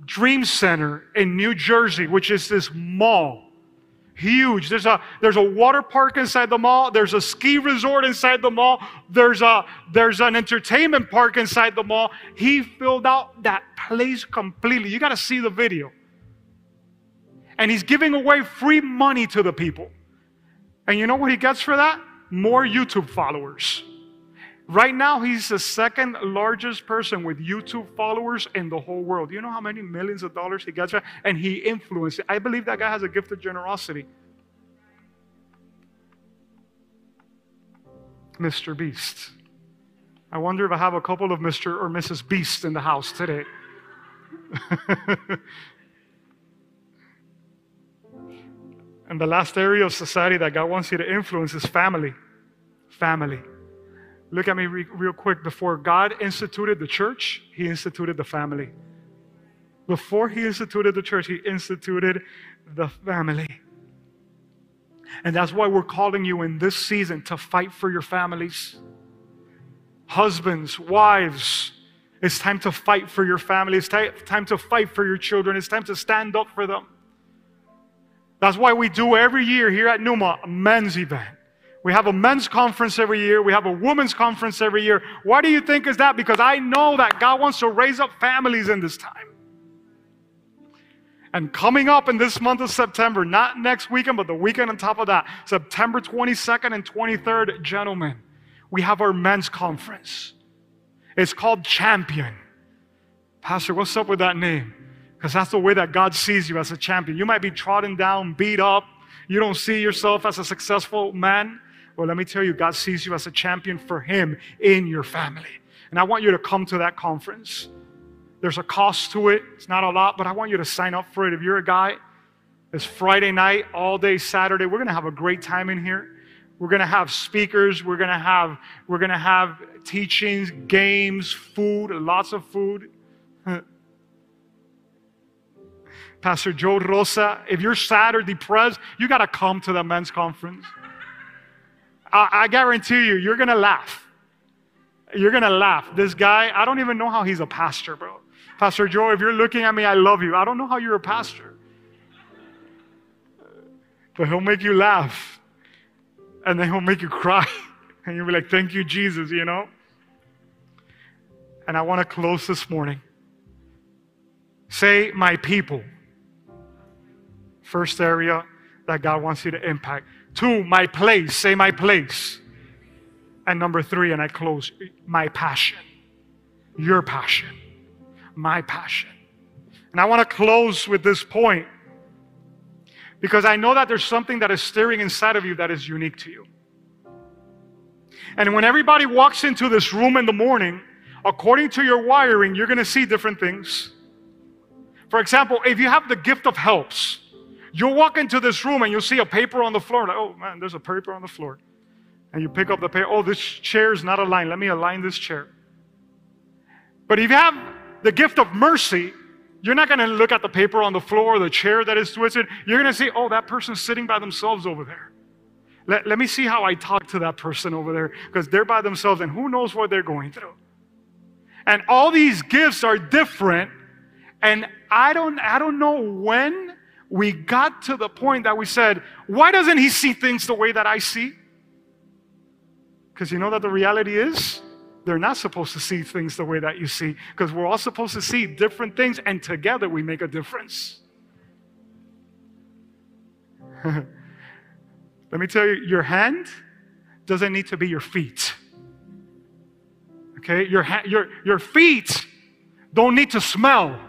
Dream Center in New Jersey, which is this mall. Huge. There's a there's a water park inside the mall. There's a ski resort inside the mall. There's a there's an entertainment park inside the mall. He filled out that place completely. You got to see the video. And he's giving away free money to the people. And you know what he gets for that? More YouTube followers. Right now, he's the second largest person with YouTube followers in the whole world. You know how many millions of dollars he gets? And he influenced. I believe that guy has a gift of generosity. Mr. Beast. I wonder if I have a couple of Mr. or Mrs. Beast in the house today. *laughs* and the last area of society that God wants you to influence is family. Family. Look at me re- real quick. Before God instituted the church, He instituted the family. Before He instituted the church, He instituted the family. And that's why we're calling you in this season to fight for your families. Husbands, wives, it's time to fight for your family. It's time to fight for your children. It's time to stand up for them. That's why we do every year here at Numa a men's event. We have a men's conference every year. We have a women's conference every year. Why do you think is that? Because I know that God wants to raise up families in this time. And coming up in this month of September, not next weekend, but the weekend on top of that, September 22nd and 23rd, gentlemen, we have our men's conference. It's called Champion. Pastor, what's up with that name? Because that's the way that God sees you as a champion. You might be trodden down, beat up. You don't see yourself as a successful man. Well, let me tell you, God sees you as a champion for Him in your family. And I want you to come to that conference. There's a cost to it, it's not a lot, but I want you to sign up for it. If you're a guy, it's Friday night, all day Saturday. We're going to have a great time in here. We're going to have speakers, we're going to have we're going to have teachings, games, food, lots of food. *laughs* Pastor Joe Rosa, if you're sad or depressed, you got to come to the men's conference. I, I guarantee you, you're going to laugh. You're going to laugh. This guy, I don't even know how he's a pastor, bro. Pastor Joe, if you're looking at me, I love you. I don't know how you're a pastor. But he'll make you laugh. And then he'll make you cry. *laughs* And you'll be like, thank you, Jesus, you know? And I want to close this morning. Say, my people. First area that God wants you to impact. Two, my place. Say my place. And number three, and I close, my passion. Your passion. My passion. And I want to close with this point because I know that there's something that is stirring inside of you that is unique to you. And when everybody walks into this room in the morning, according to your wiring, you're going to see different things. For example, if you have the gift of helps, You'll walk into this room and you'll see a paper on the floor. Like, oh man, there's a paper on the floor. And you pick up the paper. Oh, this chair is not aligned. Let me align this chair. But if you have the gift of mercy, you're not going to look at the paper on the floor or the chair that is twisted. You're going to see, oh, that person's sitting by themselves over there. Let, let me see how I talk to that person over there because they're by themselves and who knows what they're going through. And all these gifts are different. And I don't, I don't know when we got to the point that we said, why doesn't he see things the way that I see? Because you know that the reality is, they're not supposed to see things the way that you see, because we're all supposed to see different things, and together we make a difference. *laughs* Let me tell you, your hand doesn't need to be your feet. Okay? Your, ha- your, your feet don't need to smell.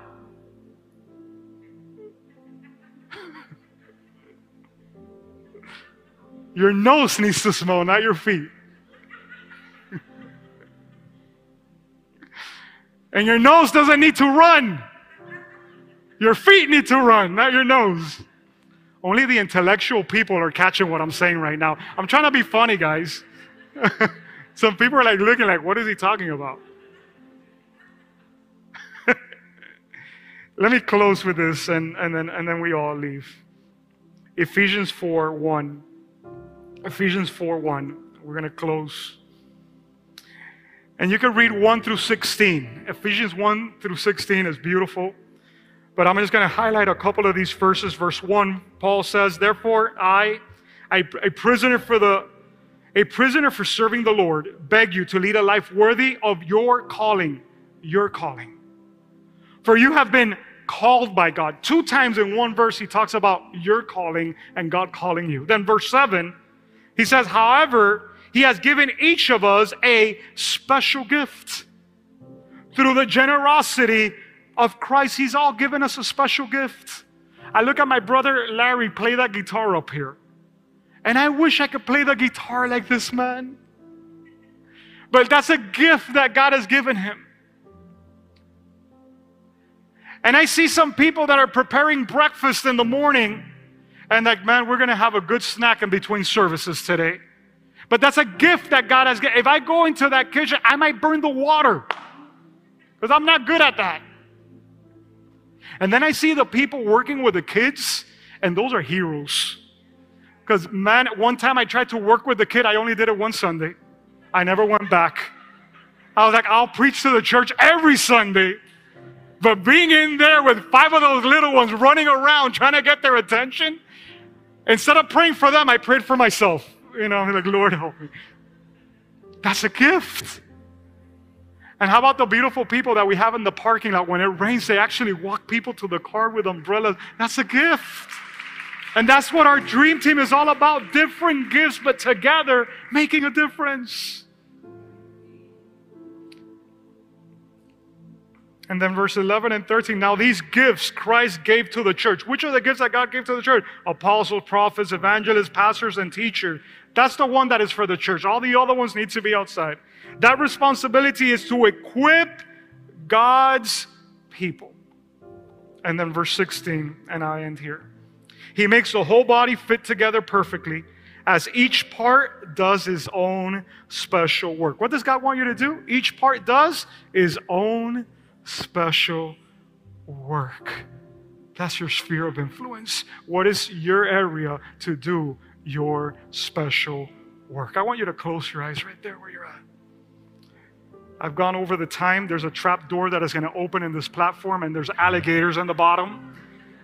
Your nose needs to smell, not your feet. *laughs* and your nose doesn't need to run. Your feet need to run, not your nose. Only the intellectual people are catching what I'm saying right now. I'm trying to be funny, guys. *laughs* Some people are like looking like, what is he talking about? *laughs* Let me close with this and, and, then, and then we all leave. Ephesians 4 1 Ephesians 4 1. We're going to close. And you can read 1 through 16. Ephesians 1 through 16 is beautiful. But I'm just going to highlight a couple of these verses. Verse 1, Paul says, Therefore, I, I a prisoner for the a prisoner for serving the Lord, beg you to lead a life worthy of your calling, your calling. For you have been called by God. Two times in one verse, he talks about your calling and God calling you. Then, verse 7, he says, However, he has given each of us a special gift. Through the generosity of Christ, He's all given us a special gift. I look at my brother Larry play that guitar up here, and I wish I could play the guitar like this man. But that's a gift that God has given him. And I see some people that are preparing breakfast in the morning, and like, man, we're gonna have a good snack in between services today. But that's a gift that God has given. If I go into that kitchen, I might burn the water because I'm not good at that. And then I see the people working with the kids, and those are heroes. Because, man, one time I tried to work with the kid, I only did it one Sunday. I never went back. I was like, I'll preach to the church every Sunday. But being in there with five of those little ones running around trying to get their attention, instead of praying for them, I prayed for myself you know, like, Lord help me. That's a gift. And how about the beautiful people that we have in the parking lot? When it rains, they actually walk people to the car with umbrellas. That's a gift. And that's what our dream team is all about different gifts, but together making a difference. And then verse 11 and 13. Now, these gifts Christ gave to the church. Which are the gifts that God gave to the church? Apostles, prophets, evangelists, pastors, and teachers. That's the one that is for the church. All the other ones need to be outside. That responsibility is to equip God's people. And then verse 16, and I end here. He makes the whole body fit together perfectly as each part does his own special work. What does God want you to do? Each part does his own special work. That's your sphere of influence. What is your area to do your special work? I want you to close your eyes right there where you're at. I've gone over the time. There's a trap door that is going to open in this platform, and there's alligators on the bottom.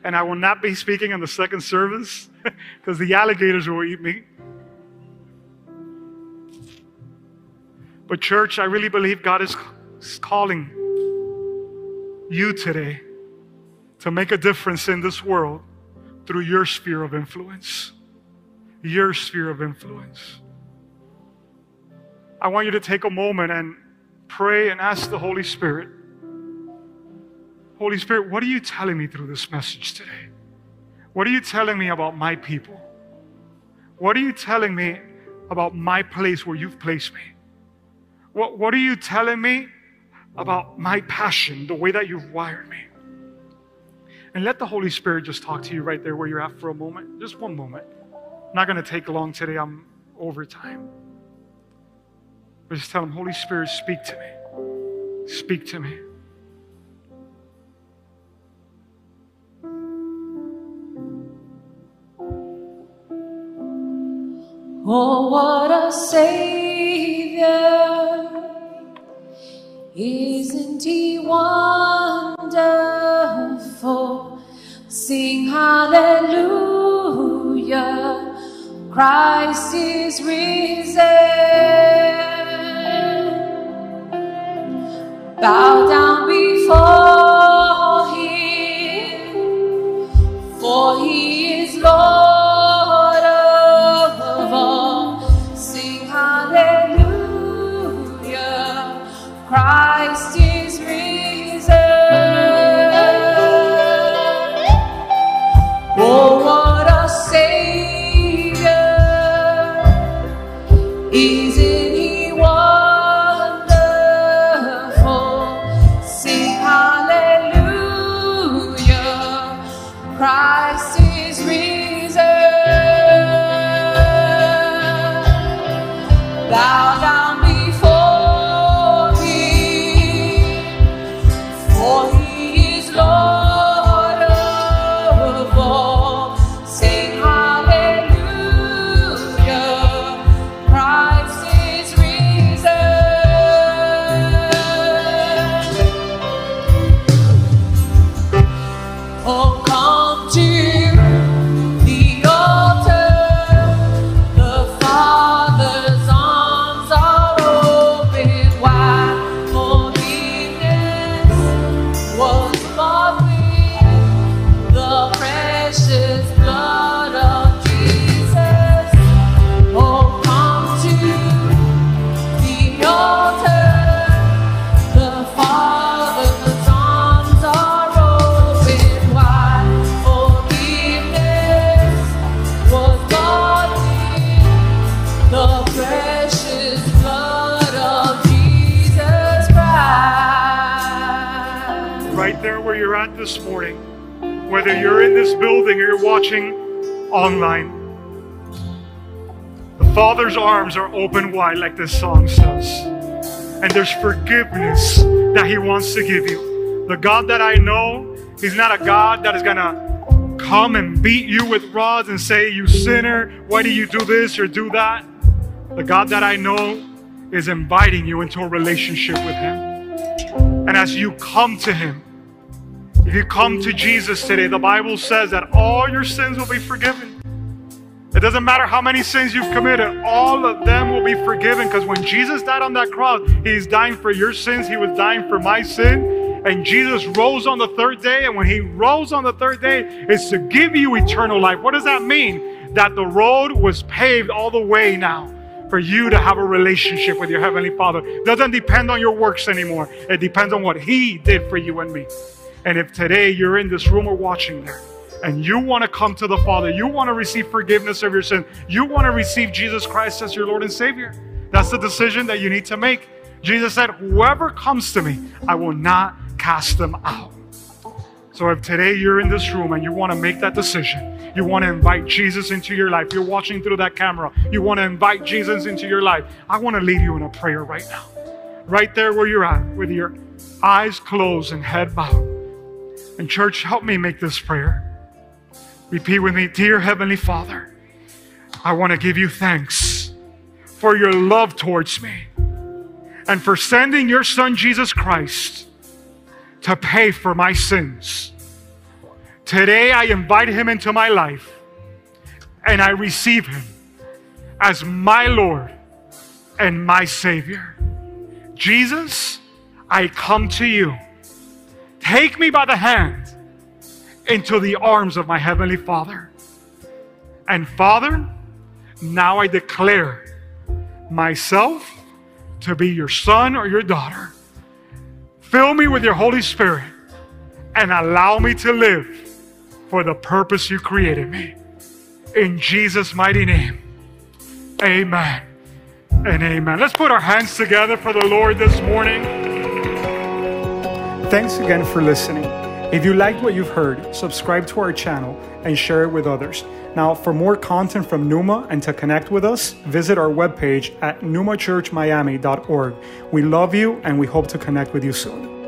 And I will not be speaking in the second service *laughs* because the alligators will eat me. But, church, I really believe God is calling you today to make a difference in this world through your sphere of influence. Your sphere of influence. I want you to take a moment and pray and ask the Holy Spirit Holy Spirit, what are you telling me through this message today? What are you telling me about my people? What are you telling me about my place where you've placed me? What, what are you telling me about my passion, the way that you've wired me. And let the Holy Spirit just talk to you right there where you're at for a moment. Just one moment. I'm not going to take long today, I'm over time. But just tell him, Holy Spirit, speak to me. Speak to me. Oh, what a Savior! Isn't he wonderful? Sing hallelujah. Christ is risen. Bow down before open like this song says. And there's forgiveness that He wants to give you. The God that I know, He's not a God that is going to come and beat you with rods and say, You sinner, why do you do this or do that? The God that I know is inviting you into a relationship with Him. And as you come to Him, if you come to Jesus today, the Bible says that all your sins will be forgiven. It doesn't matter how many sins you've committed, all of them will be forgiven because when Jesus died on that cross, He's dying for your sins, He was dying for my sin. And Jesus rose on the third day. And when He rose on the third day, it's to give you eternal life. What does that mean? That the road was paved all the way now for you to have a relationship with your Heavenly Father. It doesn't depend on your works anymore, it depends on what He did for you and me. And if today you're in this room or watching there, and you want to come to the Father, you want to receive forgiveness of your sin, you want to receive Jesus Christ as your Lord and Savior, that's the decision that you need to make. Jesus said, Whoever comes to me, I will not cast them out. So if today you're in this room and you want to make that decision, you want to invite Jesus into your life, you're watching through that camera, you want to invite Jesus into your life, I want to lead you in a prayer right now. Right there where you're at, with your eyes closed and head bowed. And church, help me make this prayer. Repeat with me Dear Heavenly Father, I want to give you thanks for your love towards me and for sending your Son Jesus Christ to pay for my sins. Today, I invite him into my life and I receive him as my Lord and my Savior. Jesus, I come to you. Take me by the hand into the arms of my Heavenly Father. And Father, now I declare myself to be your son or your daughter. Fill me with your Holy Spirit and allow me to live for the purpose you created me. In Jesus' mighty name, amen and amen. Let's put our hands together for the Lord this morning. Thanks again for listening. If you liked what you've heard, subscribe to our channel and share it with others. Now, for more content from Numa and to connect with us, visit our webpage at numachurchmiami.org. We love you and we hope to connect with you soon.